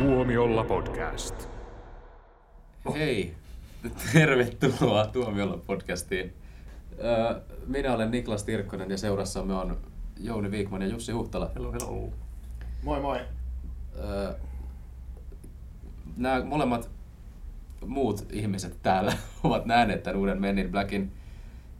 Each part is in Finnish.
Tuomiolla podcast. Hei, tervetuloa Tuomiolla podcastiin. Öö, Minä olen Niklas Tirkkonen ja seurassamme on Jouni Viikman ja Jussi Huhtala. Hello, hello. Moi moi. Öö, Nämä molemmat muut ihmiset täällä ovat nähneet tämän uuden Men in Blackin.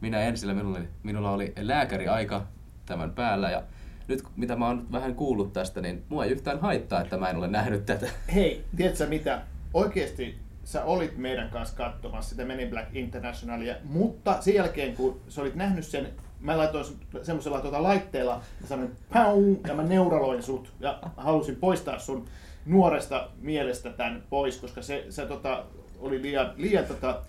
Minä en, sillä minulla oli, minulla oli lääkäriaika tämän päällä ja nyt mitä mä oon vähän kuullut tästä, niin mua ei yhtään haittaa, että mä en ole nähnyt tätä. Hei, tiedätkö mitä? Oikeesti sä olit meidän kanssa katsomassa sitä Men in Black Internationalia, mutta sen jälkeen kun sä olit nähnyt sen, mä laitoin semmoisella tuota laitteella, mä sanoin pau, ja mä neuraloin sut ja halusin poistaa sun nuoresta mielestä tämän pois, koska se, se tota, oli liian, liian tota,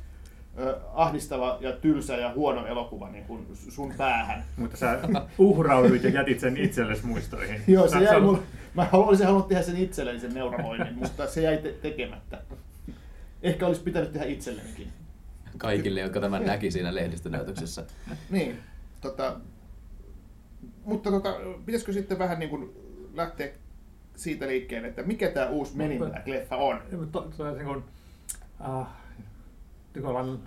ahdistava ja tylsä ja huono elokuva niin kuin sun päähän. Mutta sä uhrauduit ja jätit sen itsellesi muistoihin. Joo, se jäi mulle, mä olisin halunnut tehdä sen itselleni sen neuravoinnin, mutta se jäi te- tekemättä. Ehkä olisi pitänyt tehdä itsellenikin. Kaikille, jotka tämän näki siinä lehdistönäytöksessä. Niin, tota, mutta tota, pitäisikö sitten vähän niin kuin lähteä siitä liikkeelle, että mikä tämä uusi Men in Black-leffa on? Ja, mutta to- se on niin kuin, äh, nyt kun ollaan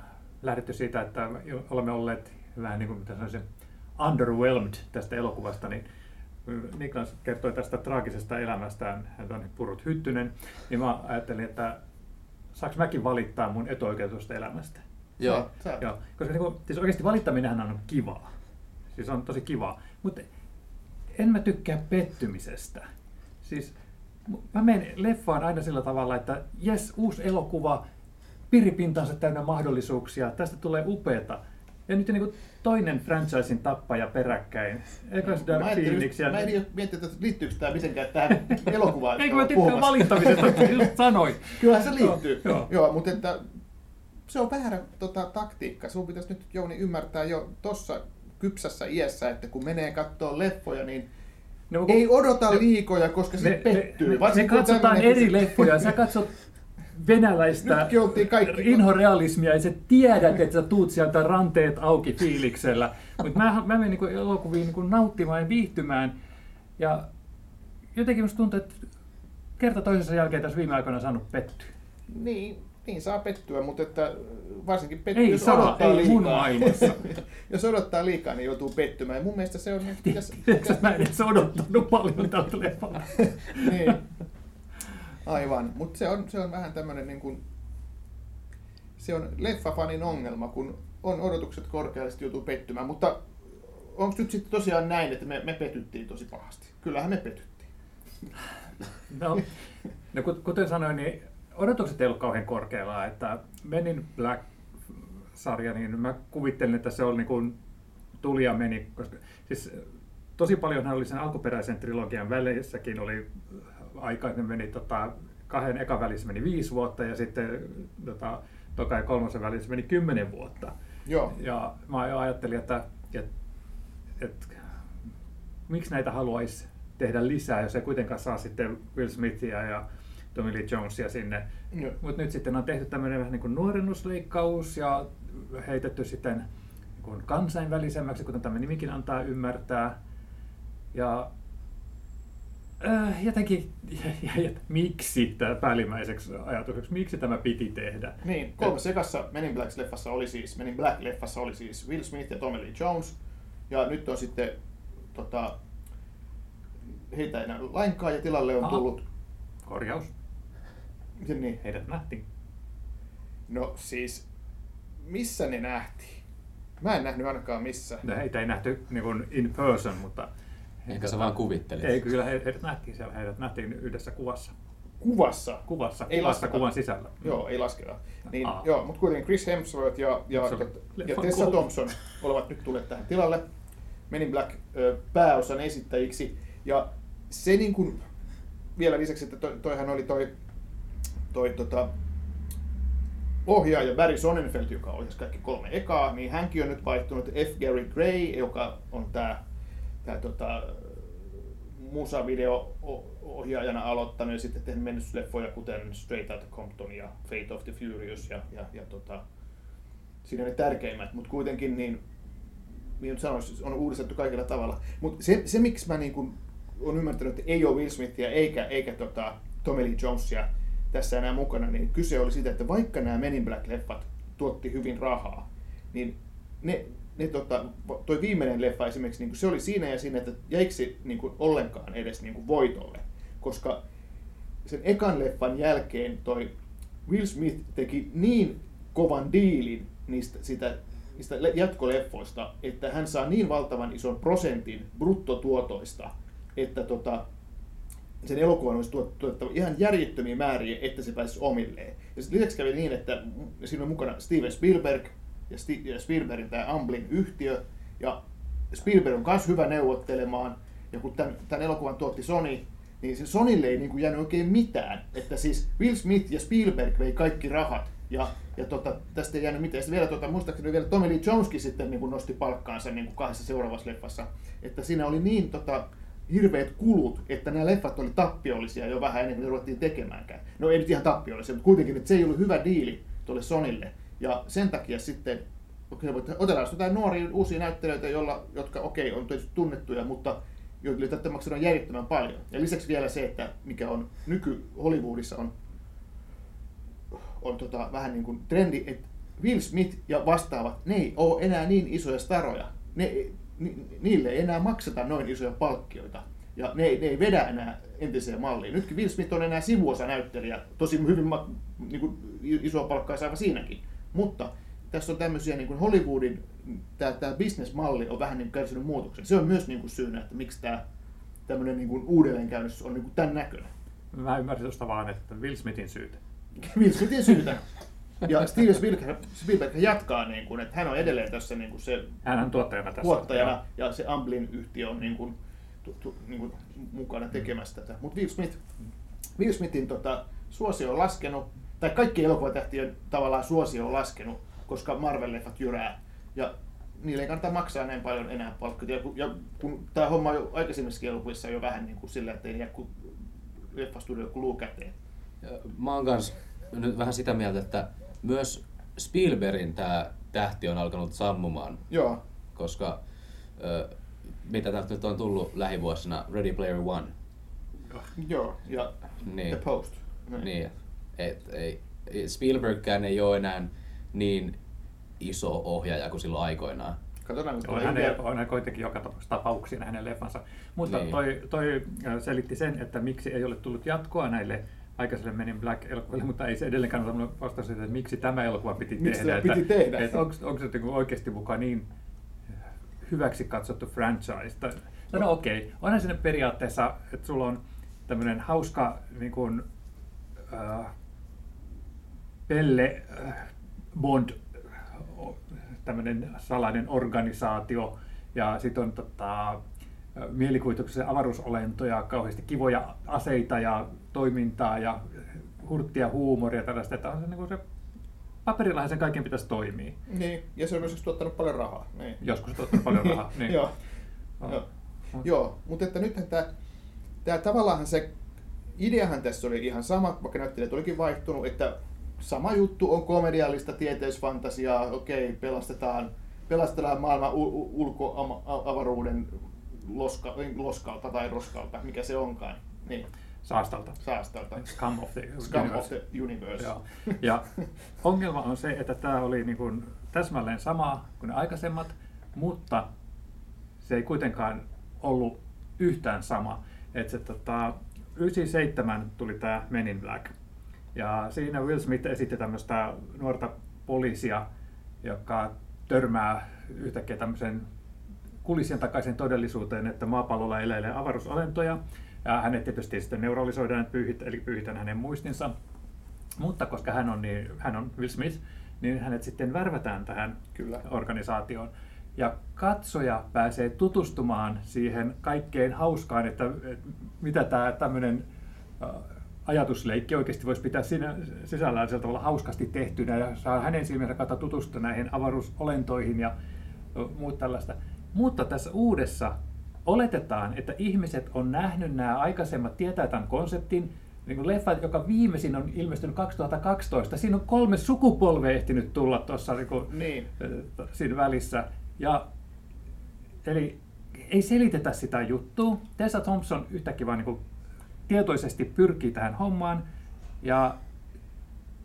lähdetty siitä, että olemme olleet vähän niin kuin mitä sanoisin, underwhelmed tästä elokuvasta, niin Niklas kertoi tästä traagisesta elämästään, hän on Purut Hyttynen, niin mä ajattelin, että saanko mäkin valittaa mun etuoikeutusta elämästä? Joo. Sä, sä, Joo, koska niin kuin, siis oikeasti valittaminenhan on kivaa. Siis on tosi kivaa. Mutta en mä tykkää pettymisestä. Siis mä menen leffaan aina sillä tavalla, että jes, uusi elokuva, piripintansa täynnä mahdollisuuksia, tästä tulee upeeta. Ja nyt niin kuin toinen franchisein tappaja peräkkäin. Ekas Mä Dark ajattelin Phoenix ja... Mä en miettinyt, että liittyykö tämä mitenkään tähän elokuvaan. Eikö mä puhumassa. valittamisesta, just sanoin. Kyllähän se liittyy. Joo, Joo, joo. mutta että se on väärä tota, taktiikka. Sun pitäisi nyt Jouni ymmärtää jo tuossa kypsässä iässä, että kun menee katsoa leffoja, niin No, ei odota ne- liikoja, koska se pettyy. Me, me, me katsotaan eri leffoja. Sä katsot venäläistä kaikki- inhorealismia ja sä tiedät, että sä tuut sieltä ranteet auki fiiliksellä. Mutta mä, mä menen niinku elokuviin niinku nauttimaan ja viihtymään. Ja jotenkin musta tuntuu, että kerta toisensa jälkeen tässä viime aikoina on saanut pettyä. Niin, niin saa pettyä, mutta että varsinkin pettyy, Ei jos saa, odottaa ei liikaa. jos odottaa liikaa, niin joutuu pettymään. Ja mun mielestä se on... Niin, pitäisi, Tiedätkö, mä en edes odottanut paljon tältä leffalta. niin. Aivan, mutta se on, se on vähän tämmöinen niin kuin, se on leffafanin ongelma, kun on odotukset korkealle, sitten joutuu pettymään. Mutta onko nyt sitten tosiaan näin, että me, me petyttiin tosi pahasti? Kyllähän me petyttiin. No, no kut- kuten sanoin, niin odotukset ei ollut kauhean korkealla. Että Men in Black-sarja, niin mä kuvittelin, että se oli niin kuin tuli ja meni. Koska, siis tosi paljonhan oli sen alkuperäisen trilogian välissäkin oli aikaa, että meni tota, kahden ekan välissä meni viisi vuotta ja sitten tota, toka ja kolmosen välissä meni kymmenen vuotta. Joo. Ja mä ajattelin, että, että, että miksi näitä haluaisi tehdä lisää, jos ei kuitenkaan saa sitten Will Smithia ja Tommy Lee Jonesia sinne. Mutta nyt sitten on tehty tämmöinen vähän niin kuin nuorennusleikkaus ja heitetty sitten niin kuin kansainvälisemmäksi, kuten tämä nimikin antaa ymmärtää. Ja äh, jotenkin, miksi tämä päällimmäiseksi ajatukseksi, miksi tämä piti tehdä? Niin, kolmessa ekassa Men in Black-leffassa oli siis, Men in Black-leffassa oli siis Will Smith ja Tommy Lee Jones. Ja nyt on sitten, tota, heitä ei lainkaan ja tilalle on Aha. tullut, Korjaus. miten niin, Heidät nähtiin. no siis, missä ne nähtiin? Mä en nähnyt ainakaan missä. No, heitä ei nähty niin in person, mutta... Ehkä sä vaan kuvittelit. Ei, kyllä he- heidät nähtiin siellä. Heidät nähtiin yhdessä kuvassa. Kuvassa. Kuvassa, Ei kuvassa lasketa. kuvan sisällä. Joo, ei lasketa. Niin, Aa. joo, mutta kuitenkin Chris Hemsworth ja, ja, Se ja, ja Tessa. Thompson ovat nyt tulleet tähän tilalle Men in Black ö, pääosan esittäjiksi. Ja se niin kuin, vielä lisäksi, että toi, toihan oli toi, toi tota, ohjaaja Barry Sonnenfeld, joka ohjasi kaikki kolme ekaa, niin hänkin on nyt vaihtunut F. Gary Gray, joka on tämä tää, tota, musavideo-ohjaajana aloittanut ja sitten tehnyt menestysleffoja, kuten Straight Outta Compton ja Fate of the Furious ja, ja, ja tota, siinä ne tärkeimmät, mutta kuitenkin niin, niin sanoisin, on uudistettu kaikilla tavalla. Mutta se, se, miksi mä niin kun, on ymmärtänyt, että ei ole Will Smithia eikä, eikä tota, Tommy Lee Jonesia tässä enää mukana, niin kyse oli siitä, että vaikka nämä Men in Black-leffat tuotti hyvin rahaa, niin ne, ne tota, toi viimeinen leffa esimerkiksi, niin se oli siinä ja siinä, että jäikö se niin kuin ollenkaan edes niin kuin voitolle, koska sen ekan leffan jälkeen toi Will Smith teki niin kovan diilin niistä, sitä, niistä jatkoleffoista, että hän saa niin valtavan ison prosentin bruttotuotoista, että tota, sen elokuvan olisi tuotettava ihan järjettömiä määriä, että se pääsisi omilleen. Ja lisäksi kävi niin, että siinä on mukana Steven Spielberg ja, ja Spielbergin tämä Amblin yhtiö, ja Spielberg on myös hyvä neuvottelemaan, ja kun tämän, tämän elokuvan tuotti Sony, niin se Sonille ei niin kuin jäänyt oikein mitään. Että siis Will Smith ja Spielberg vei kaikki rahat, ja, ja tota, tästä ei jäänyt mitään. Sitten vielä, tota, muistaakseni vielä Tommy Lee Joneskin sitten niin kuin nosti palkkaansa niin kuin kahdessa seuraavassa leffassa. Että siinä oli niin tota, hirveät kulut, että nämä leffat oli tappiollisia jo vähän ennen kuin ne ruvettiin tekemäänkään. No ei nyt ihan tappiollisia, mutta kuitenkin, että se ei ollut hyvä diili tuolle Sonille. Ja sen takia sitten otetaan jotain nuoria uusia näyttelijöitä, joilla, jotka okei okay, on tietysti tunnettuja, mutta joille tätä maksetaan järjettömän paljon. Ja lisäksi vielä se, että mikä on nyky Hollywoodissa on, on tota, vähän niin kuin trendi, että Will Smith ja vastaavat, ne ei ole enää niin isoja staroja. Ne, ni, niille ei enää makseta noin isoja palkkioita. Ja ne, ne ei vedä enää entiseen malliin. Nytkin Will Smith on enää sivuosa näyttelijä, tosi hyvin niin kuin, isoa palkkaa saava siinäkin. Mutta tässä on tämmöisiä niin kuin Hollywoodin, tämä, tämä business-malli on vähän niin kärsinyt muutoksen. Se on myös niin kuin syynä, että miksi tämä tämmöinen niin kuin uudelleenkäynnys on niin kuin tämän näköinen. Mä ymmärsin tuosta vaan, että Will Smithin syytä. Will Smithin syytä. Ja Steven Spielberg, Spielberg jatkaa, niin kuin, että hän on edelleen tässä niin kuin se hän on tuottajana tässä. Tuottajana, ja se Amblin yhtiö on niin kuin, tu, tu, niin kuin mukana tekemässä tätä. Mutta Will, Smith, Will Smithin tota, suosio on laskenut, tai kaikki elokuvatähtien tavallaan suosio on laskenut, koska Marvel-leffat jyrää. Ja niille ei kannata maksaa näin paljon enää palkkoja. Ja, ja kun tämä homma on jo aikaisemmissa elokuvissa jo vähän niin kuin sillä, että ei jää kuin leffastudio kuluu käteen. Mä oon kanssa nyt vähän sitä mieltä, että myös Spielbergin tämä tähti on alkanut sammumaan. Joo. Koska ö, mitä täältä nyt on tullut lähivuosina, Ready Player One. Joo, ja niin. The Post. Niin. niin. Et, ei, Spielbergkään ei ole enää niin iso ohjaaja kuin silloin aikoinaan. Katsotaan, on, hänen, on hän kuitenkin joka tapauksessa hänen leffansa. Mutta niin. toi, toi selitti sen, että miksi ei ole tullut jatkoa näille aikaisemmin menin Black elokuville, mutta ei se edelleenkään ole vastaus että miksi tämä elokuva piti miksi tehdä. Piti että, tehdä? Että onko, onko se niinku oikeasti mukaan niin hyväksi katsottu franchise? No, no okei, okay. onhan sinne periaatteessa, että sulla on tämmöinen hauska niin kuin, äh, Pelle äh, Bond tämmöinen salainen organisaatio ja sitten on tota, mielikuvituksessa avaruusolentoja, kauheasti kivoja aseita ja toimintaa ja hurttia huumoria tällaista, että on se, niin se paperillahan sen kaiken pitäisi toimia. Niin, ja se on myös tuottanut paljon rahaa. Niin. Joskus tuottanut paljon rahaa. niin. Joo. Oh. Joo. Joo, mutta että nythän tämä, tämä tavallaan se ideahan tässä oli ihan sama, vaikka näyttelijät olikin vaihtunut, että sama juttu on komediallista tieteisfantasiaa, okei, pelastetaan, pelastetaan maailman ulkoavaruuden loska, loskalta tai roskalta, mikä se onkaan. Niin. Saastalta. Saastalta. Scum of the Scum universe. Of the universe. Joo. Ja ongelma on se, että tämä oli niin kuin täsmälleen sama kuin ne aikaisemmat, mutta se ei kuitenkaan ollut yhtään sama. Että se, tota, 97 tuli tämä Men in Black. Ja siinä Will Smith esitti tämmöistä nuorta poliisia, joka törmää yhtäkkiä tämmöisen kulissien takaisin todellisuuteen, että maapallolla eläilee avaruusolentoja. Ja hänet tietysti sitten neuralisoidaan, pyyhit, eli pyyhitään hänen muistinsa. Mutta koska hän on, niin, hän on Will Smith, niin hänet sitten värvätään tähän Kyllä. organisaatioon. Ja katsoja pääsee tutustumaan siihen kaikkein hauskaan, että, että mitä tämä tämmöinen ajatusleikki oikeasti voisi pitää siinä sisällään sillä tavalla hauskasti tehtynä ja saa hänen silmänsä kautta tutustua näihin avaruusolentoihin ja muut tällaista. Mutta tässä uudessa oletetaan, että ihmiset on nähnyt nämä aikaisemmat, tietää tämän konseptin, niin kuin leffa, joka viimeisin on ilmestynyt 2012, siinä on kolme sukupolvea ehtinyt tulla tuossa niin kuin, niin. siinä välissä. Ja, eli ei selitetä sitä juttua. Tessa Thompson yhtäkkiä vaan niin kuin tietoisesti pyrkii tähän hommaan ja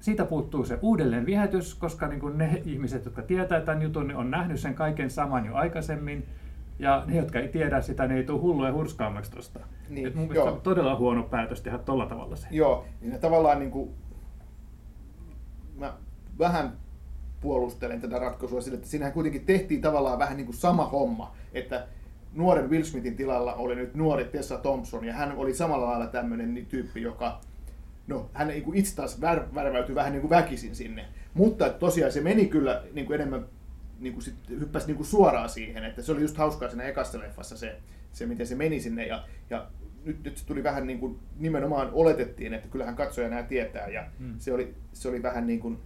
siitä puuttuu se uudelleen viehätys, koska niin kuin ne ihmiset, jotka tietää tämän jutun, niin on nähnyt sen kaiken saman jo aikaisemmin. Ja ne, jotka ei tiedä sitä, ne ei tule hulluja hurskaammaksi tuosta. Niin, Et mun joo. mielestä on todella huono päätös tehdä tolla tavalla se. Joo, niin ne tavallaan niin kuin, mä vähän puolustelen tätä ratkaisua sillä, että siinähän kuitenkin tehtiin tavallaan vähän niin kuin sama homma, että nuoren Will Smithin tilalla oli nyt nuori Tessa Thompson, ja hän oli samalla lailla tämmöinen tyyppi, joka no, hän niin kuin itse taas vär, värväytyi vähän niin kuin väkisin sinne. Mutta tosiaan se meni kyllä niin kuin enemmän, niin kuin sit hyppäsi niin kuin suoraan siihen, että se oli just hauskaa siinä ekassa leffassa se, se miten se meni sinne. Ja, ja nyt, nyt se tuli vähän niin kuin nimenomaan oletettiin, että kyllähän katsoja nämä tietää. Ja Mm. se, oli, se oli vähän niin kuin,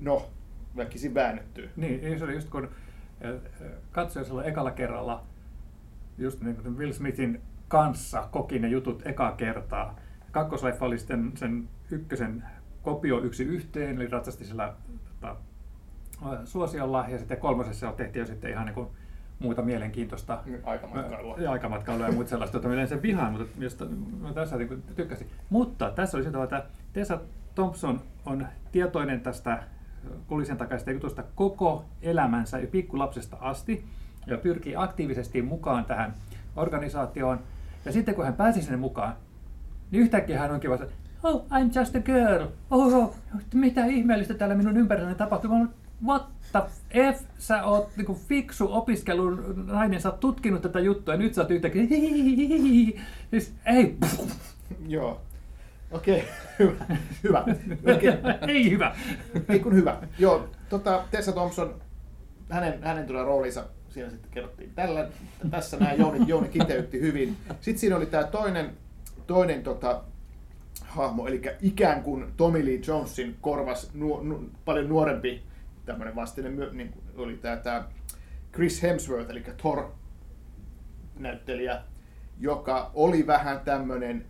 no, väkisin väännetty. Niin, niin se oli just kun katsoja silloin ekalla kerralla just niin kuin Will Smithin kanssa koki ne jutut eka kertaa. Kakkosleffa oli sitten sen ykkösen kopio yksi yhteen, eli ratsasti sillä tota, suosiolla, ja sitten kolmosessa tehtiin jo sitten ihan niin kuin muuta mielenkiintoista Aikamatkailua. ja aikamatkailua ja muuta sellaista, jota minä sen vihaan, mutta josta mä tässä niin kuin tykkäsin. Mutta tässä oli se, tavalla, että Tessa Thompson on tietoinen tästä kulisen takaisesta jutusta koko elämänsä jo pikkulapsesta asti ja pyrkii aktiivisesti mukaan tähän organisaatioon. Ja sitten kun hän pääsi sinne mukaan, niin yhtäkkiä hän onkin vasta, oh, I'm just a girl. Oh, oh, mitä ihmeellistä täällä minun ympärilläni tapahtuu. Mä olen, what the F, sä oot niinku fiksu opiskelun nainen, sä oot tutkinut tätä juttua ja nyt sä oot yhtäkkiä, siis ei, Joo. Okei, hyvä. hyvä. Okei. ei hyvä. Ei kun hyvä. Joo, tota, Tessa Thompson, hänen, hänen tulee roolinsa siinä sitten kerrottiin tällä, tässä nämä Jouni, Jouni kiteytti hyvin. Sitten siinä oli tämä toinen, toinen tota, hahmo, eli ikään kuin Tommy Lee Jonesin korvas nu, nu, paljon nuorempi tämmöinen vastine niin kuin oli tämä, tämä Chris Hemsworth, eli Thor näyttelijä, joka oli vähän tämmöinen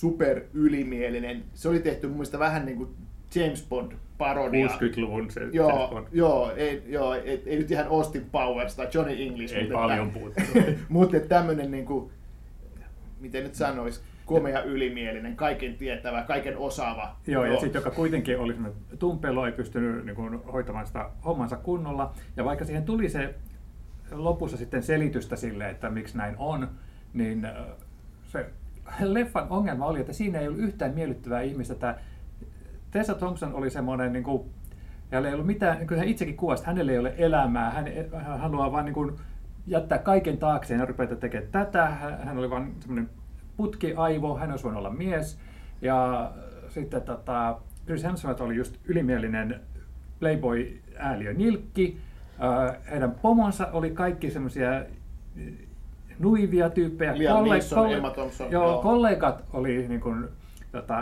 super ylimielinen. Se oli tehty mun mielestä vähän niin kuin James Bond parodia. 60-luvun se James Joo, Bond. joo, ei, joo ei, ei, nyt ihan Austin Powers tai Johnny English. Ei mutta paljon puuttunut. mutta tämmöinen, niin kuin, miten nyt sanoisi, komea ylimielinen, kaiken tietävä, kaiken osaava. Joo, ja sitten joka kuitenkin oli semmoinen tumpelo, ei pystynyt niin kuin, hoitamaan sitä hommansa kunnolla. Ja vaikka siihen tuli se lopussa sitten selitystä sille, että miksi näin on, niin äh, se leffan ongelma oli, että siinä ei ollut yhtään miellyttävää ihmistä. Tämä Tessa Thompson oli semmoinen, niin kuin, hänellä ei ollut mitään, niin kuin hän itsekin kuvasi, että hänellä ei ole elämää, hän, hän haluaa vain niin jättää kaiken taakseen ja rupeta tekemään tätä. Hän, oli vain semmoinen putkiaivo, hän olisi voinut olla mies. Ja sitten tota, Chris Hemsworth oli just ylimielinen playboy-ääliö nilkki. Äh, Heidän pomonsa oli kaikki semmoisia nuivia tyyppejä. Liam Neeson, Emma Thompson, Joo, joo. kollegat oli niin kuin, tota,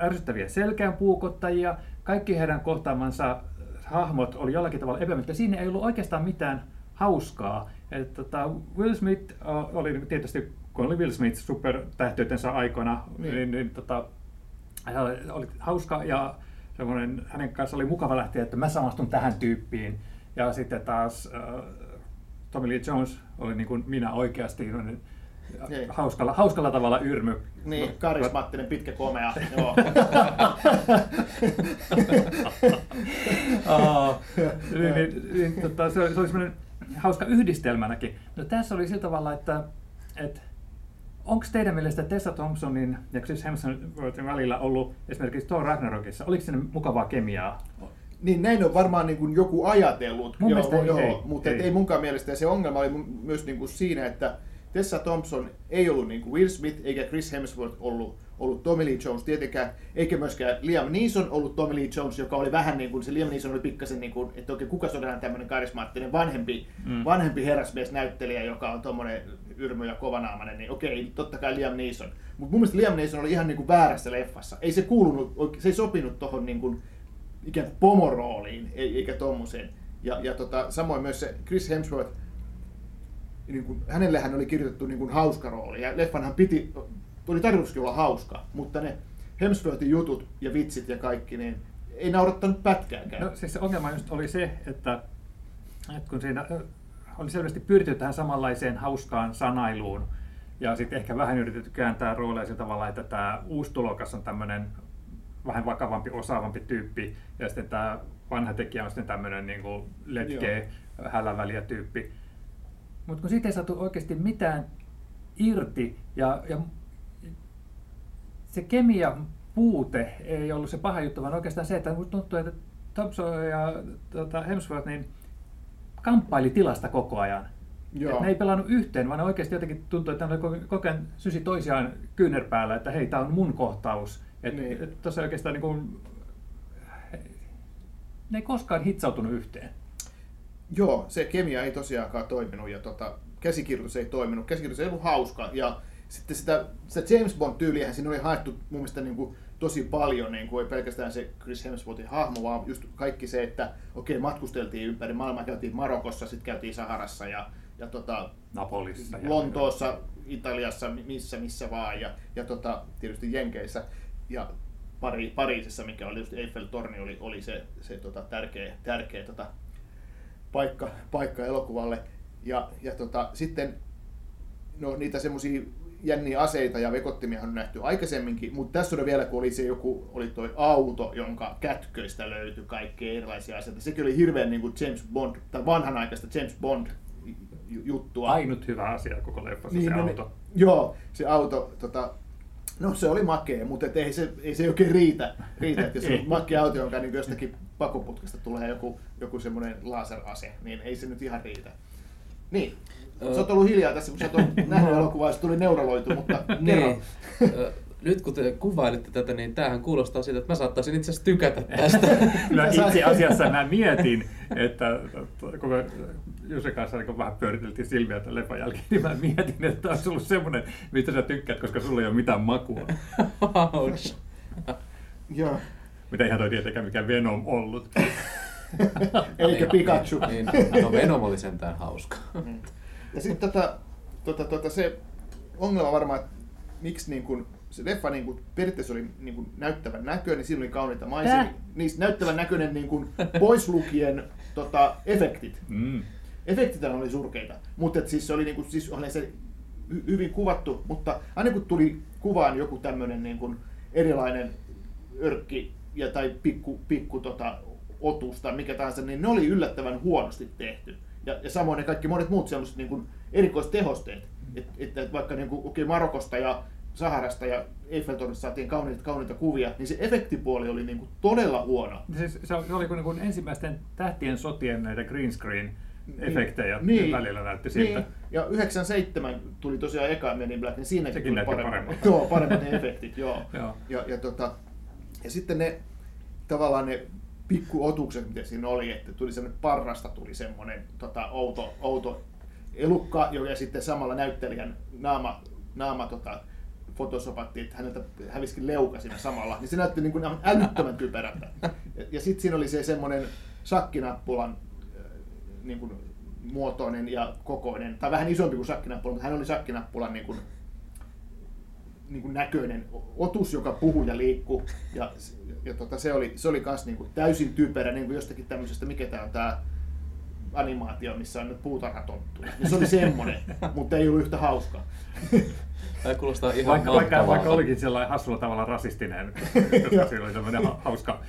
ärsyttäviä selkeänpuukottajia. Kaikki heidän kohtaamansa hahmot oli jollakin tavalla epämiellyttäviä. Siinä ei ollut oikeastaan mitään hauskaa. Et, tota, Will Smith oli tietysti, kun oli Will Smith supertähteytensä aikana, Niin. niin, niin, niin tota, hän oli, oli hauska ja semmoinen, hänen kanssa oli mukava lähteä, että mä samastun tähän tyyppiin. Ja sitten taas äh, Tommy Lee Jones oli niin kuin minä oikeasti semmoinen Niin. hauskalla, hauskalla tavalla yrmy. Niin, karismaattinen, pitkä, komea. Joo. Niin, niin, niin, tota, se, oli, se oli semmoinen hauska yhdistelmänäkin. No tässä oli sillä tavalla, että, että onko teidän mielestä Tessa Thompsonin ja Chris Hemsworthin välillä ollut esimerkiksi Thor Ragnarokissa, oliko sinne mukavaa kemiaa? Niin näin on varmaan niin kuin joku ajatellut, Mun joo, joo, ei, mutta ei. ei. ei munkaan mielestä. Ja se ongelma oli myös niin kuin siinä, että Tessa Thompson ei ollut niin kuin Will Smith eikä Chris Hemsworth ollut, ollut Tommy Lee Jones tietenkään, eikä myöskään Liam Neeson ollut Tommy Lee Jones, joka oli vähän niin kuin, se Liam Neeson oli pikkasen niin kuin, että oikein kuka on tämmöinen karismaattinen vanhempi, Mm. vanhempi herrasmiesnäyttelijä, joka on tommonen yrmy ja kovanaamainen, niin okei, totta kai Liam Neeson. Mutta mun mielestä Liam Neeson oli ihan niin kuin väärässä leffassa. Ei se kuulunut, se ei sopinut tohon niin kuin, ikään kuin pomorooliin, ei- eikä tommoseen. Ja, ja tota, samoin myös se Chris Hemsworth, niin kuin, hänellähän oli kirjoitettu niin kuin hauska rooli, ja leffanhan piti, oli tarkoituskin olla hauska, mutta ne Hemsworthin jutut ja vitsit ja kaikki, niin ei naurattanut pätkääkään. No siis se ongelma just oli se, että, että kun siinä oli selvästi pyritty tähän samanlaiseen hauskaan sanailuun, Ja sitten ehkä vähän yritetty kääntää rooleja sillä tavalla, että tämä uusi tulokas on tämmöinen vähän vakavampi, osaavampi tyyppi, ja sitten tämä vanha tekijä on sitten tämmöinen niin kuin letkeä, häläväliä tyyppi. Mutta kun siitä ei saatu oikeasti mitään irti, ja, ja se kemia puute ei ollut se paha juttu, vaan oikeastaan se, että tuntuu, että Thompson ja tota, Hemsworth niin kamppaili tilasta koko ajan. Joo. ne ei pelannut yhteen, vaan ne oikeasti jotenkin tuntui, että ne koko ajan sysi toisiaan kyynärpäällä, että hei, tämä on mun kohtaus. Että niin. et, tuossa oikeastaan niin kuin, ne ei koskaan hitsautunut yhteen. Joo, se kemia ei tosiaankaan toiminut ja tota, käsikirjoitus ei toiminut. Käsikirjoitus ei ollut hauska ja sitten sitä, sitä James Bond-tyyliä siinä oli haettu mun mielestä niin kuin tosi paljon, niin kuin ei pelkästään se Chris Hemsworthin hahmo, vaan just kaikki se, että okei, okay, matkusteltiin ympäri maailmaa, käytiin Marokossa, sitten käytiin Saharassa ja, ja tota, Napolissa, Lontoossa, ja Italiassa, missä missä vaan ja, ja tota, tietysti Jenkeissä ja Pari, Pariisissa, mikä oli just Eiffel-torni, oli, oli se, se tota, tärkeä, tärkeä tota, paikka, paikka elokuvalle. Ja, ja tota, sitten no, niitä semmoisia jänniä aseita ja vekottimia on nähty aikaisemminkin, mutta tässä oli vielä, kun oli se joku, oli toi auto, jonka kätköistä löytyi kaikkea erilaisia asioita. Sekin oli hirveän niin kuin James Bond, tai vanhanaikaista James Bond juttua. Ainut hyvä asia koko leffassa niin, se no, auto. Joo, se auto, tota, no se oli makea, mutta et ei, se, ei se oikein riitä, riitä että jos on makea auto, jonka niin jostakin pakoputkesta tulee joku, joku semmoinen laserase, niin ei se nyt ihan riitä. Niin, Sä oot ollut hiljaa tässä, kun sä oot nähnyt elokuvaa, tuli neuroloitu, mutta niin. Nyt kun te kuvailitte tätä, niin tämähän kuulostaa siltä, että mä saattaisin itse asiassa tykätä tästä. Kyllä itse asiassa mä mietin, että kun me Jussi kanssa niin vähän pyöriteltiin silmiä tämän leffan jälkeen, niin mä mietin, että tämä olisi ollut semmoinen, mistä sä tykkäät, koska sulla ei ole mitään makua. Joo. Mitä ihan toi tietenkään mikä Venom ollut. Eikä Pikachu. Niin, no Venom oli sentään hauska. Ja sitten tota, tota, tota, se ongelma varmaan, että miksi niin kun, se leffa niin kun, periaatteessa oli niin kun, näyttävän näköinen, niin siinä oli kauniita maisemia. Niistä näyttävän näköinen niin kun, pois lukien tota, efektit. Mm. Efektit oli surkeita, mutta siis se oli, niin kun, siis oli se hy- hyvin kuvattu, mutta aina kun tuli kuvaan joku tämmöinen niin kun, erilainen örkki ja, tai pikku, pikku tota, otus tai mikä tahansa, niin ne oli yllättävän huonosti tehty. Ja, ja samoin ne kaikki monet muut sellaiset niin kuin erikoistehosteet. Että et, et vaikka niin kuin, okay, Marokosta ja Saharasta ja Eiffeltornista saatiin kauniita, kauniita kuvia, niin se efektipuoli oli niin kuin todella huono. Siis se oli niin kuin ensimmäisten tähtien sotien näitä green screen efektejä niin, niin, välillä näytti siltä. Niin. Ja 97 tuli tosiaan eka Men in Black, niin siinäkin Sekin tuli paremmat. paremmat. Joo, paremmat ne efektit, joo. joo. Ja, ja, tota, ja sitten ne tavallaan ne pikkuotukset, mitä siinä oli, että tuli semmoinen parrasta tuli semmoinen tota, outo, outo elukka, ja sitten samalla näyttelijän naama, naama tota, fotosopattiin, että häneltä häviskin leuka siinä samalla, niin se näytti niin kuin älyttömän typerältä. Ja, sitten siinä oli se semmoinen sakkinappulan äh, niin kuin, muotoinen ja kokoinen, tai vähän isompi kuin sakkinappula, mutta hän oli sakkinappulan niin kuin, niin kuin näköinen otus, joka puhuu ja liikkuu. Ja, ja tota, se oli, se oli kans niin kuin täysin typerä, niin kuin jostakin tämmöisestä, mikä tämä on tämä animaatio, missä on nyt puutarhatonttuja. Niin se oli semmoinen, mutta ei ollut yhtä hauskaa. Tämä kuulostaa ihan vaikka, vaikka, vaikka olikin sellainen hassulla tavalla rasistinen, koska siellä oli tämmöinen hauska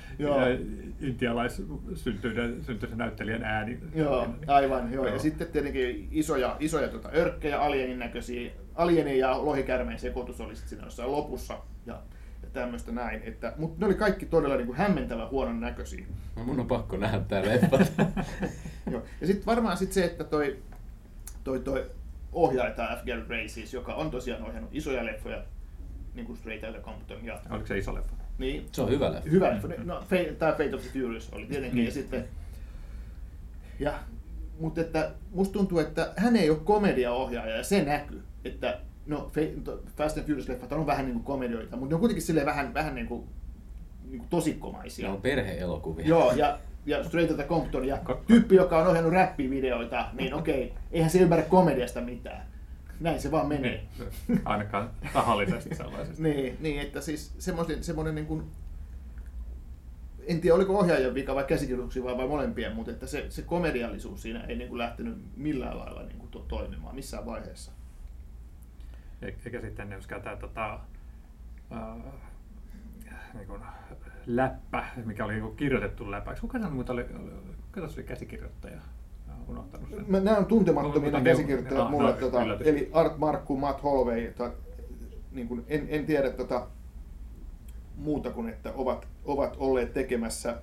intialaissyntyinen näyttelijän ääni. Joo, aivan. Joo. Ja sitten tietenkin isoja, isoja tuota, örkkejä, alienin näköisiä, alienin ja lohikärmeen sekoitus oli sitten siinä jossain lopussa. Ja, tämmöistä näin. Että, mutta ne oli kaikki todella niin kuin hämmentävän huonon näköisiä. No, mun on pakko nähdä tää leffa. Joo. Ja sitten varmaan sit se, että toi, toi, toi ohjaaja tämä F. Gary Gray siis, joka on tosiaan ohjannut isoja leffoja, niin kuin Straight Outta Compton. Ja, Oliko se iso leffa? Niin. Se on hyvä leffa. Hyvä leffa. No, tämä Fate of the Furious oli tietenkin. Mm. Ja sitten, ja, mutta että musta tuntuu, että hän ei ole komediaohjaaja ja se näkyy. Että no, Fast and Furious-leffat on vähän niin kuin komedioita, mutta ne on kuitenkin silleen vähän, vähän niin kuin, niin kuin tosikkomaisia. Ne on perheelokuvia. Joo, ja ja Straight Outta Compton ja tyyppi, joka on ohjannut räppivideoita, niin okei, eihän se ymmärrä komediasta mitään. Näin se vaan menee. Niin, ainakaan tahallisesti sellaisesta. niin, niin, että siis semmoinen, semmoinen niin kuin, en tiedä oliko ohjaajan vika vai käsikirjoituksia vai, vai molempien, mutta että se, se komediallisuus siinä ei niin kuin lähtenyt millään lailla niin kuin to, toimimaan missään vaiheessa. E- eikä sitten myöskään tämä tota, äh, niin kuin läppä, mikä oli niin kirjoitettu läpäksi. Kuka sanoi, mutta oli, kuka tässä oli käsikirjoittaja? Mä oon unohtanut sen. Mä, nämä on tuntemattomia käsikirjoittajat ah, mulle, no, tota, yllätys. eli Art Markku, Matt Holloway, tota, niin kuin, en, en tiedä tota, muuta kuin, että ovat, ovat olleet tekemässä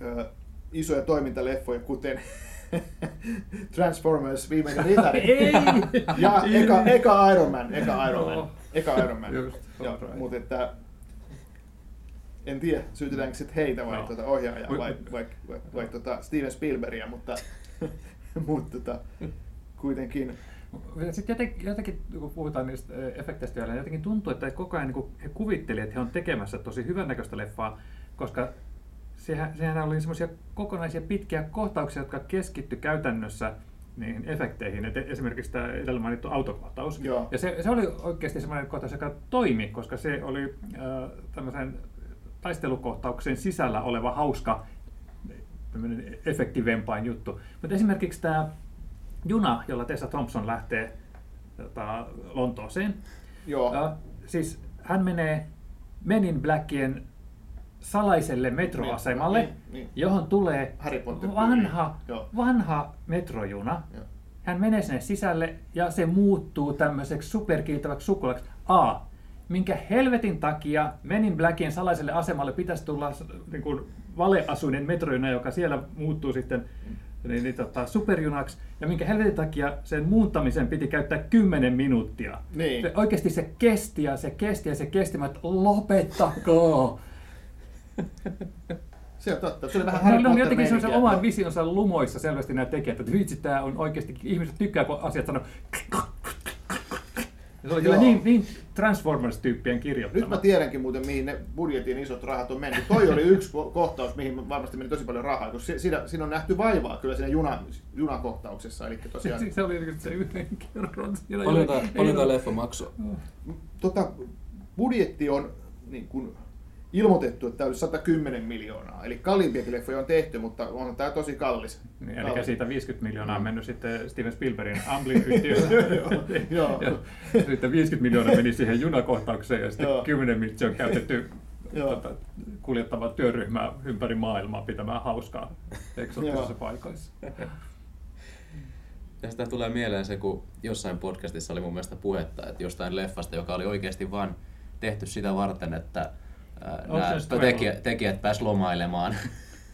ö, isoja toimintaleffoja, kuten Transformers viimeinen ritari. Ja eka, eka Iron Man, eka Iron Man, eka Iron Man. Just, Joo, right. mutta että en tiedä, syytetäänkö sitten heitä vai Joo. tuota ohjaajaa Mut- vai, vai, vai, vai tuota Steven Spielbergia, mutta, mutta tota, kuitenkin Sitten jotenkin, jotenkin, kun puhutaan niistä eh, efekteistä vielä, jotenkin tuntuu, että koko ajan niin he kuvittelivat, että he on tekemässä tosi hyvännäköistä leffaa, koska sehän, sehän oli semmoisia kokonaisia pitkiä kohtauksia, jotka keskitty käytännössä niihin efekteihin. Et esimerkiksi tämä edellä mainittu autokohtaus. Joo. Ja se, se oli oikeasti semmoinen kohtaus, joka toimi, koska se oli äh, tämmöisen taistelukohtauksen sisällä oleva hauska tämmöinen efektivempain juttu. Mutta esimerkiksi tämä juna, jolla Tessa Thompson lähtee tota, Lontooseen, joo, ja, siis hän menee Men in Blackien salaiselle metroasemalle, Niin, niin. johon tulee vanha, Joo. vanha metrojuna. Joo. Hän menee sinne sisälle ja se muuttuu tämmöiseksi superkiiltäväksi sukulaksi. A. Minkä helvetin takia Men in Blackin salaiselle asemalle pitäisi tulla niin kuin valeasuinen metrojuna, joka siellä muuttuu sitten niin, niin, tota, superjunaksi, ja minkä helvetin takia sen muuttamisen piti käyttää 10 minuuttia. Niin. Se, oikeasti se kesti ja se kesti ja se kesti, mä, että lopettakaa! se on totta. Se oli vähän Harry on jotenkin meininkiä. oman visionsa lumoissa selvästi nämä tekijät, että vitsi, tämä on oikeasti, ihmiset tykkää, kun asiat sanoo. Se oli kyllä niin, niin Transformers-tyyppien kirjoittama. Nyt mä tiedänkin muuten, mihin ne budjetin isot rahat on mennyt. Toi oli yksi ko- kohtaus, mihin varmasti meni tosi paljon rahaa, koska si- siinä, siinä on nähty vaivaa kyllä siinä juna, junakohtauksessa. Eli tosiaan, Se, se oli se yhden kerran. Paljon tämä leffa maksoi? tota, budjetti on niin kuin, ilmoitettu, että tämä olisi 110 miljoonaa. Eli kalliimpiakin leffoja on tehty, mutta on tämä tosi kallis. Niin, eli Kallis. siitä 50 miljoonaa on mennyt sitten Steven Spielbergin Amblin-yhtiöön. Joo. ja sitten 50 miljoonaa meni siihen junakohtaukseen ja sitten Joo. 10 miljoonaa on käytetty tota, kuljettavaa työryhmää ympäri maailmaa pitämään hauskaa eksoottisissa Joo. paikoissa. Ja sitä tulee mieleen se, kun jossain podcastissa oli mun mielestä puhetta, että jostain leffasta, joka oli oikeasti vaan tehty sitä varten, että nämä tekijät, tekijät pääs lomailemaan.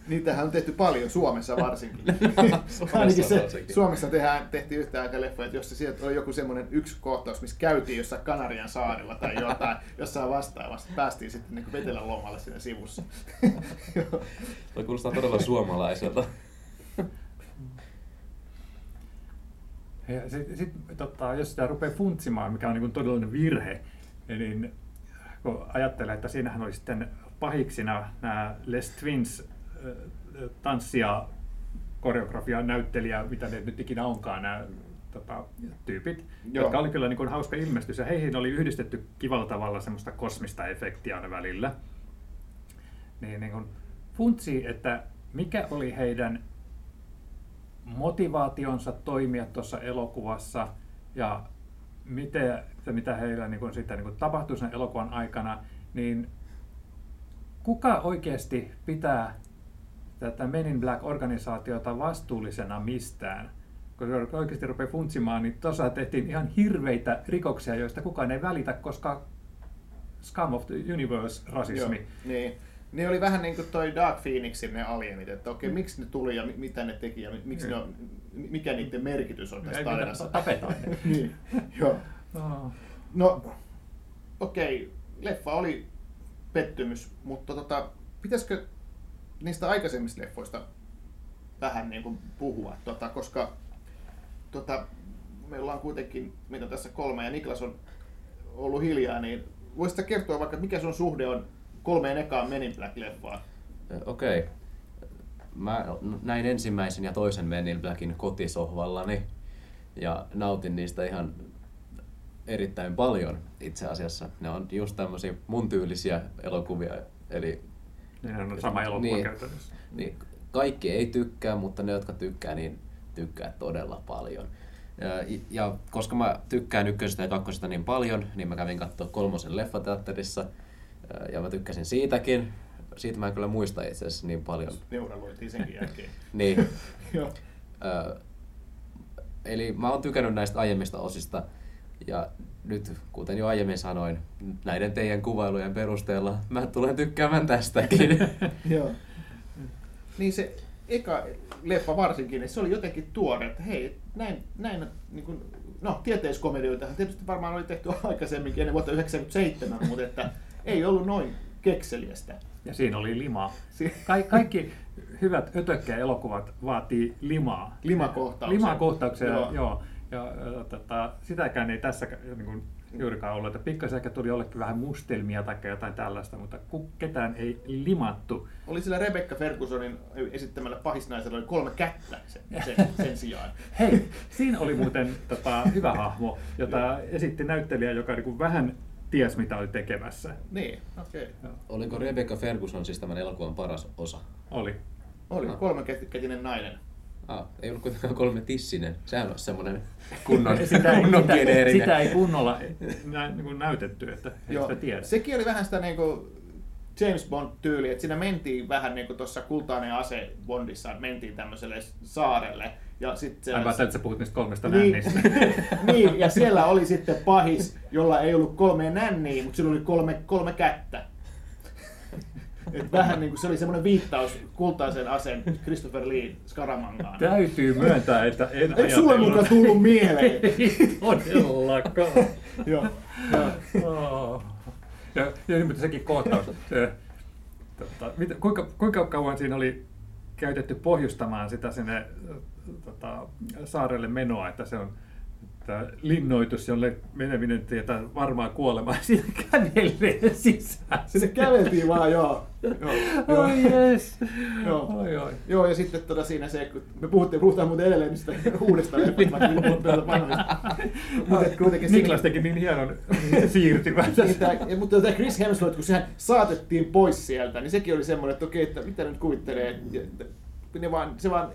Niitähän on tehty paljon Suomessa varsinkin. Suomessa Ainakin se, varsinkin. Suomessa tehdään, tehtiin yhtä aikaa leffoja, että jos se sieltä oli joku semmoinen yksi kohtaus, missä käytiin jossain Kanarian saarella tai jotain, jossain vastaavassa, päästiin sitten niin vetelän lomalle siinä sivussa. Joo. Toi kuulostaa todella suomalaiselta. Ja sit, sit, tota, jos sitä rupeaa funtsimaan, mikä on niin todellinen virhe, niin kun ajattelee, että siinähän oli sitten pahiksina nämä Les Twins äh, tanssia, koreografia, näyttelijä, mitä ne nyt ikinä onkaan, nämä tota, tyypit, Joo. jotka oli kyllä niin kuin hauska ilmestys, ja heihin oli yhdistetty kivalla tavalla semmoista kosmista efektiä aina välillä. Niin, niin kuin funtsii, että mikä oli heidän motivaationsa toimia tuossa elokuvassa ja mitä, että mitä heillä niin kuin, sitten, niin kuin tapahtui sen elokuvan aikana, niin kuka oikeasti pitää tätä Men in Black-organisaatiota vastuullisena mistään? Kun se oikeasti rupeaa funtsimaan, niin tuossa tehtiin ihan hirveitä rikoksia, joista kukaan ei välitä, koska Scum of the Universe-rasismi. Joo, niin. Ne oli vähän niin kuin toi Dark Phoenixin ne alienit, että okei, miksi ne tuli ja mi- mitä ne teki ja mi- miksi ne on, mikä niiden merkitys on tässä tarinassa. tapetaan ne. niin, joo. Oh. No, okei, leffa oli pettymys, mutta tota, pitäisikö niistä aikaisemmista leffoista vähän niin kuin puhua, tota, koska tota, meillä on kuitenkin, meitä on tässä kolme ja Niklas on ollut hiljaa, niin voisitko kertoa vaikka, mikä sun suhde on kolmeen ekaan Men in Black-leffaan? Okei. Mä näin ensimmäisen ja toisen Men in Blackin kotisohvallani ja nautin niistä ihan erittäin paljon itse asiassa. Ne on just tämmöisiä mun tyylisiä elokuvia, eli Niin on sama elokuva Niin. käytännössä. niin kaikki ei tykkää, mutta ne, jotka tykkää, niin tykkää todella paljon. Ja, ja koska mä tykkään ykkösestä ja kakkosesta niin paljon, niin mä kävin katsoa kolmosen leffateatterissa. Ja mä tykkäsin siitäkin. Siitä mä en kyllä muista itse asiassa niin paljon. Neuraloitiin senkin jälkeen. Niin. Joo. Ö, eli mä oon tykännyt näistä aiemmista osista. Ja nyt, kuten jo aiemmin sanoin, näiden teidän kuvailujen perusteella mä tulen tykkäämään tästäkin. Joo. Niin se eka leffa varsinkin, niin se oli jotenkin tuore, että hei, näin, näin niin kuin, no tieteiskomedioitahan tietysti varmaan oli tehty aikaisemminkin ennen vuotta 1997, mutta että ei ollut noin kekseliästä. Ja siinä oli limaa. Ka- kaikki hyvät ötökkä-elokuvat vaatii limaa. Limakohtauksia. Limakohtauksia, Joo. joo. Ja, ja tota, sitäkään ei tässä niin kuin, juurikaan ollut. Että pikkasen ehkä tuli jollekin vähän mustelmia tai jotain tällaista, mutta ketään ei limattu. Oli sillä Rebecca Fergusonin esittämällä pahisnaisella oli kolme kättä sen, sen, sen sijaan. Hei, siinä oli muuten tota, hyvä hahmo, jota esitti näyttelijä, joka niin kuin, vähän ties mitä oli tekemässä. Niin, okei. Okay. Oliko Rebecca Ferguson siis tämän elokuvan paras osa? Oli. Oli Ah. kolmekätinen nainen. Ah, ei ollut kuitenkaan kolme tissinen. Sehän olisi semmoinen kunnon, Sitä ei, kunnon sitä, geneerinen. sitä ei kunnolla nä, niin kuin näytetty, että ei Joo. sitä tiedä. Sekin oli vähän sitä niinku James Bond-tyyliä, että siinä mentiin vähän niin kuin tuossa Kultainen ase Bondissa, mentiin tämmöiselle saarelle. Ja sit se, Ai ajattelin, että sä puhut niistä kolmesta niin, nännistä. niin, ja siellä oli sitten pahis, jolla ei ollut kolme nänniä, mutta sillä oli kolme, kolme kättä. Et vähän niin kuin se oli semmoinen viittaus kultaisen aseen Christopher Lee Skaramangaan. Täytyy myöntää, että en Eikö sulle mukaan tullut mieleen? Ei todellakaan. Joo. Joo. Ja, ja mutta sekin kohtaus. Tota, mitä, kuinka, kuinka kauan siinä oli käytetty pohjustamaan sitä sinne tota, saarelle menoa, että se on että linnoitus, jolle meneminen tietää varmaan kuolemaa, siinä kävelee sisään. Sinne käveltiin vaan, joo. joo, joo. Oi jes. Joo. Oi, oi. Joo, ja sitten tota siinä se, kun me puhuttiin, puhutaan muuten edelleen niistä uudesta leffasta. Mutta kuitenkin Niklas teki niin hienon siirtymän Niin, mutta tämä Chris Hemsworth, kun sehän saatettiin pois sieltä, niin sekin oli semmoinen, että okei, että mitä nyt kuvittelee, ne vaan, se vaan,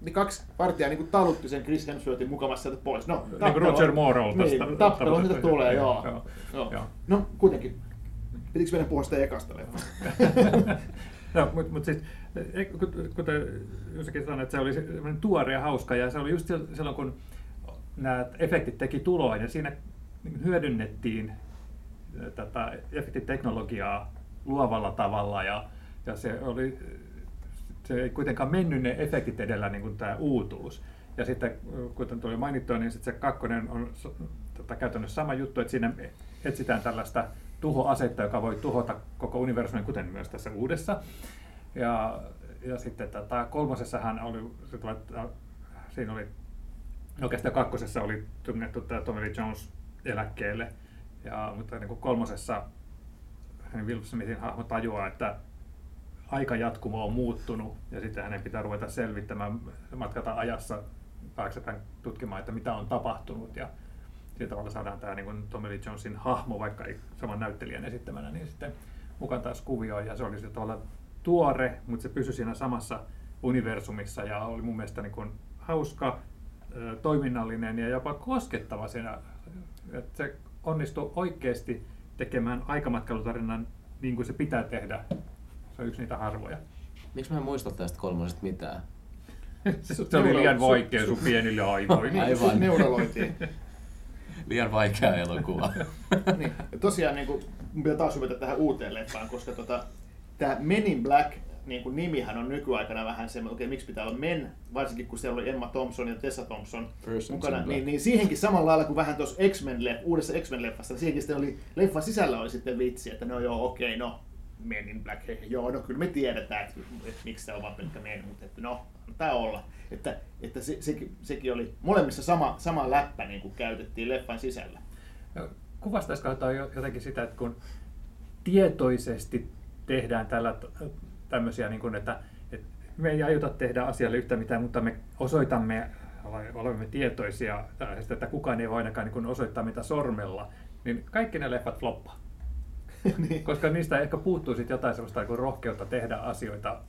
ne kaksi partiaa niin talutti sen Chris Hemsworthin mukavassa sieltä pois. No, Niin kuin Roger Moore Niin, tappelu siitä tulee, joo. Joo. joo. Joo. No, kuitenkin. Pitikö meidän puhua sitä ekasta? No, mutta mut siis, kut- kuten Jussikin sanoi, että se oli semmoinen tuore ja hauska, ja se oli just sil- silloin, kun nämä efektit teki tuloa, ja siinä niin hyödynnettiin eh, tätä efektiteknologiaa luovalla tavalla, ja, ja se oli se ei kuitenkaan mennyt ne efektit edellä niin kuin tämä uutuus. Ja sitten, kuten tuli mainittua, niin sitten se kakkonen on tota, käytännössä sama juttu, että siinä etsitään tällaista tuhoasetta, joka voi tuhota koko universumin, kuten myös tässä uudessa. Ja, ja sitten tätä kolmosessahan oli, että siinä oli, oikeastaan kakkosessa oli tunnettu tämä Tommy Jones eläkkeelle, ja, mutta niin kuin kolmosessa niin Will Smithin hahmo tajuaa, että aikajatkumo on muuttunut ja sitten hänen pitää ruveta selvittämään, matkata ajassa taaksepäin tutkimaan, että mitä on tapahtunut ja sillä tavalla saadaan tämä niin Tommy Lee Jonesin hahmo, vaikka ei saman näyttelijän esittämänä, niin sitten mukaan taas kuvioon ja se oli sillä tavalla tuore, mutta se pysyi siinä samassa universumissa ja oli mun mielestä niin kuin hauska, toiminnallinen ja jopa koskettava siinä, että se onnistui oikeasti tekemään aikamatkailutarинnan niin kuin se pitää tehdä. Se on yksi niitä harvoja. Miksi mä en muista tästä kolmosesta mitään? Se oli liian vaikea sun pienille aivoille. Aivan. Neuroloitiin. Liian vaikea elokuva. niin. Ja tosiaan niin kuin, mun pitää taas hypätä tähän uuteen leffaan, koska tota, tämä Men in Black niin kuin nimihän on nykyaikana vähän semmoinen, okei, miksi pitää olla Men, varsinkin kun siellä oli Emma Thompson ja Tessa Thompson Persons mukana, niin, niin siihenkin samalla lailla kuin vähän tuossa X-Men, uudessa X-Men-leffassa, siihenkin sitten oli, leffan sisällä oli sitten vitsi, että no joo, okei, no, Men in Black, joo, no kyllä me tiedetään, että, että miksi se on vaan pelkkä men, mutta että no, antaa olla. Että, että se, sekin, sekin oli molemmissa sama, sama läppä niin kuin käytettiin leffan sisällä. Ja Kuvastaisiko jotenkin sitä, että kun tietoisesti tehdään tällä tämmöisiä, niin kuin, että, että me ei aiota tehdä asialle yhtään mitään, mutta me osoitamme, olemme tietoisia että kukaan ei voi ainakaan niin osoittaa mitä sormella, niin kaikki ne leffat floppaa. niin. Koska niistä ehkä puuttuu sit jotain sellaista niin rohkeutta tehdä asioita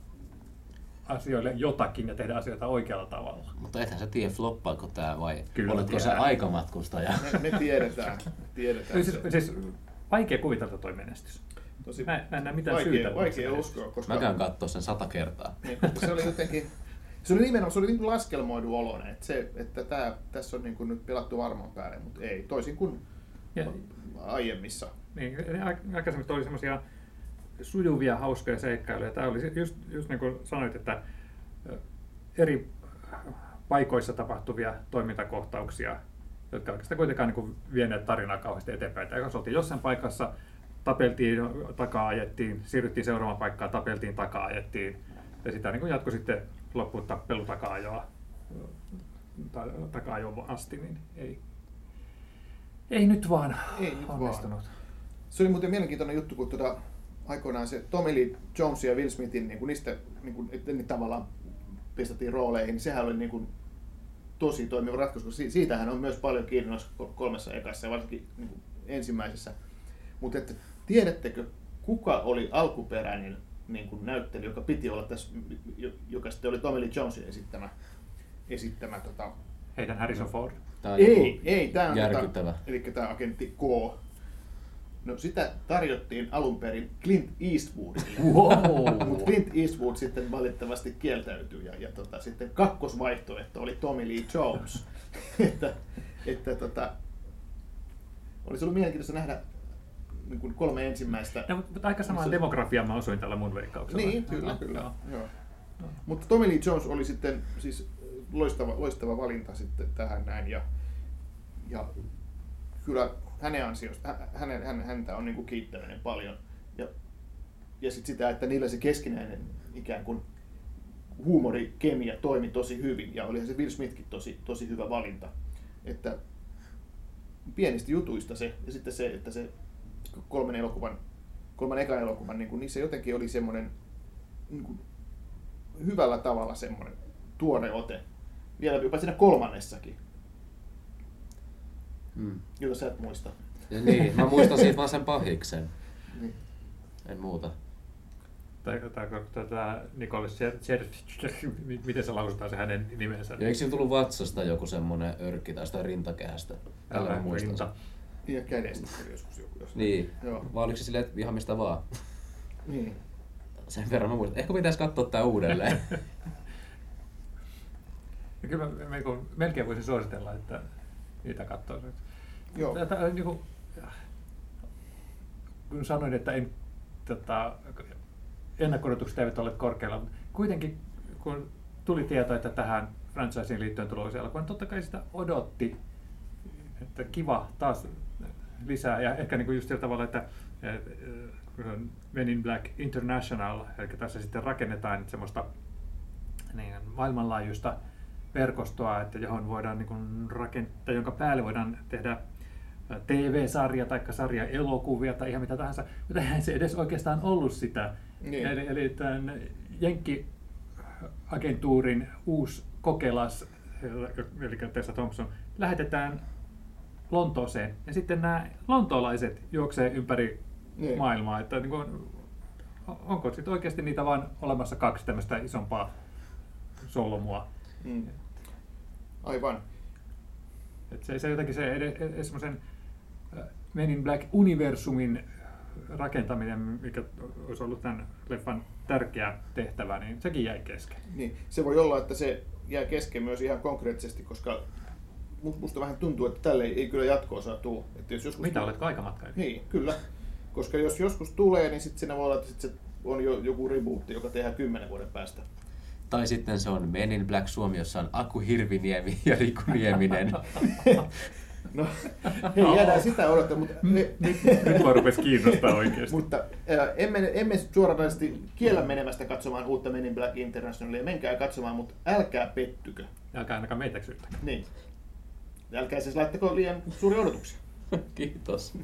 asioille jotakin ja tehdä asioita oikealla tavalla. Mutta ethän sä tiedä, floppaako tää vai Kyllä oletko sä tiedän. aikamatkustaja? Me, me tiedetään. tiedetään Siis, se. siis vaikea kuvitella toi menestys. Tosi Mä, mä en näe mitään vaikea, syytä. vaikea uskoa, koska Mä käyn kattoo sen sata kertaa. niin, se oli jotenkin, se oli nimenomaan, se oli niin laskelmoidu oloinen, että, se, että tää, tässä on niin kuin nyt pelattu varmaan päälle, mutta ei, toisin kuin Ja, aiemmissa. Niin, aikaisemmin oli semmoisia sujuvia, hauskoja seikkailuja. Tämä oli just, just niin kuin sanoit, että eri paikoissa tapahtuvia toimintakohtauksia, jotka oikeastaan kuitenkaan niin kuin vieneet tarinaa kauheasti eteenpäin. Tai jos oltiin jossain paikassa, tapeltiin, takaa ajettiin, siirryttiin seuraavaan paikkaan, tapeltiin, takaa ajettiin. Ja sitä niin kuin jatkoi sitten loppuun tappelu takaa ajoa, ta- takaa asti, niin ei, ei nyt vaan Ei nyt vaan. Se oli muuten mielenkiintoinen juttu, kun tuota, aikoinaan se Tommy Lee Jones ja Will Smithin, niin kuin niistä niin kuin, että ne tavallaan pistettiin rooleihin, niin sehän oli niin kuin, tosi toimiva ratkaisu, koska si- siitähän on myös paljon kiinni noissa kol- kolmessa ekassa ja varsinkin niin kuin ensimmäisessä. Mutta että tiedättekö, kuka oli alkuperäinen niin kuin näyttelijä, joka piti olla tässä, jo- joka sitten oli Tommy Lee Jonesin esittämä, esittämä tota, Heidän Harrison Ford. Tää on ei, joku ei, tämä on järkyttävä. Tota, eli tämä agentti K. No sitä tarjottiin alun perin Clint Eastwoodille. Wow. Mutta Clint Eastwood sitten valitettavasti kieltäytyi ja, ja tota, sitten kakkosvaihtoehto oli Tommy Lee Jones. että, että tota, olisi ollut mielenkiintoista nähdä niin kuin kolme ensimmäistä. No, mutta aika samaan Missä- demografiaan mä osuin tällä mun veikkauksella. Niin, kyllä, kyllä. joo. Joo. Mutta Tommy Lee Jones oli sitten siis loistava, loistava valinta sitten tähän näin ja, ja kyllä hänen ansiosta, hä- hänen, hän, häntä on niinku kiittäminen paljon ja, ja sitten sitä, että niillä se keskinäinen ikään kuin huumorikemia toimi tosi hyvin ja olihan se Will Smithkin tosi, tosi hyvä valinta. Että pienistä jutuista se ja sitten se, että se kolmen elokuvan, kolman ekan elokuvan, niin kuin, niissä jotenkin oli semmoinen niin kuin, hyvällä tavalla semmoinen tuore ote. Vielä jopa siinä kolmannessakin, Mm. jota sä et muista. Ja niin, mä muistan siitä vaan sen pahiksen. Niin. En muuta. Tai, tai tätä Nicole Scher, miten se lausutaan se hänen nimensä? Ja eikö siinä tullut vatsasta joku semmonen örkki tai sitä rintakehästä? Tällä mä Älä muistan rinta. sen. Ja kädestä oli joskus joku. Jos... Niin. Joo. Vai oliko se silleen, että ihan mistä vaan? Niin. Sen verran mä muistan. Ehkä pitäisi katsoa tää uudelleen. Ja kyllä mä melkein, melkein voisin suositella, että niitä katsoo. Joo. Tätä, niin kuin, kun sanoin, että en, tota, ennakko-odotukset eivät ole korkealla, mutta kuitenkin kun tuli tieto, että tähän franchiseen liittyen tulee uusi elokuva, niin totta kai sitä odotti, että kiva taas lisää. Ja ehkä niin kuin just sillä tavalla, että eh, Men in Black International, eli tässä sitten rakennetaan semmoista niin, maailmanlaajuista verkostoa, että johon voidaan niin kuin rakentaa, jonka päälle voidaan tehdä TV-sarja tai sarja elokuvia tai ihan mitä tahansa, mutta eihän se edes oikeastaan ollut sitä. Niin. Eli, eli tämän Jenkki-agentuurin uusi kokelas, eli Tessa Thompson, lähetetään Lontooseen ja sitten nämä lontoolaiset juoksee ympäri Niin. maailmaa, että niin kuin, onko sitten oikeasti niitä vain olemassa kaksi tämmöistä isompaa solmua. Mm. Aivan. Et se, se jotenkin se edes, edes semmoisen äh, Men in Black-universumin rakentaminen, mikä olisi ollut tämän leffan tärkeä tehtävä, niin sekin jäi kesken. Niin. Se voi olla, että se jää kesken myös ihan konkreettisesti, koska mu- musta vähän tuntuu, että tälle ei, ei kyllä jatkoa saa tulla. Että jos joskus Mitä oletko aikamatkailija? Niin, kyllä. Koska jos joskus tulee, niin sitten siinä voi olla, että sit se on jo joku rebootti, joka tehdään kymmenen vuoden päästä. Tai sitten se on Men in Black Suomi, jossa on Aku Hirviniemi ja Riku Nieminen. No, hei, jäädään sitä odottaa, mutta, me, Nyt vaan rupesi kiinnostaa oikeasti. mutta ää, emme, emme suoranaisesti kiellä menemästä katsomaan uutta Men in Black Internationalia. Menkää katsomaan, mutta älkää pettykö. Älkää ainakaan meitä syyttäkö. Niin. Älkää siis laittako liian suuria odotuksia. Kiitos.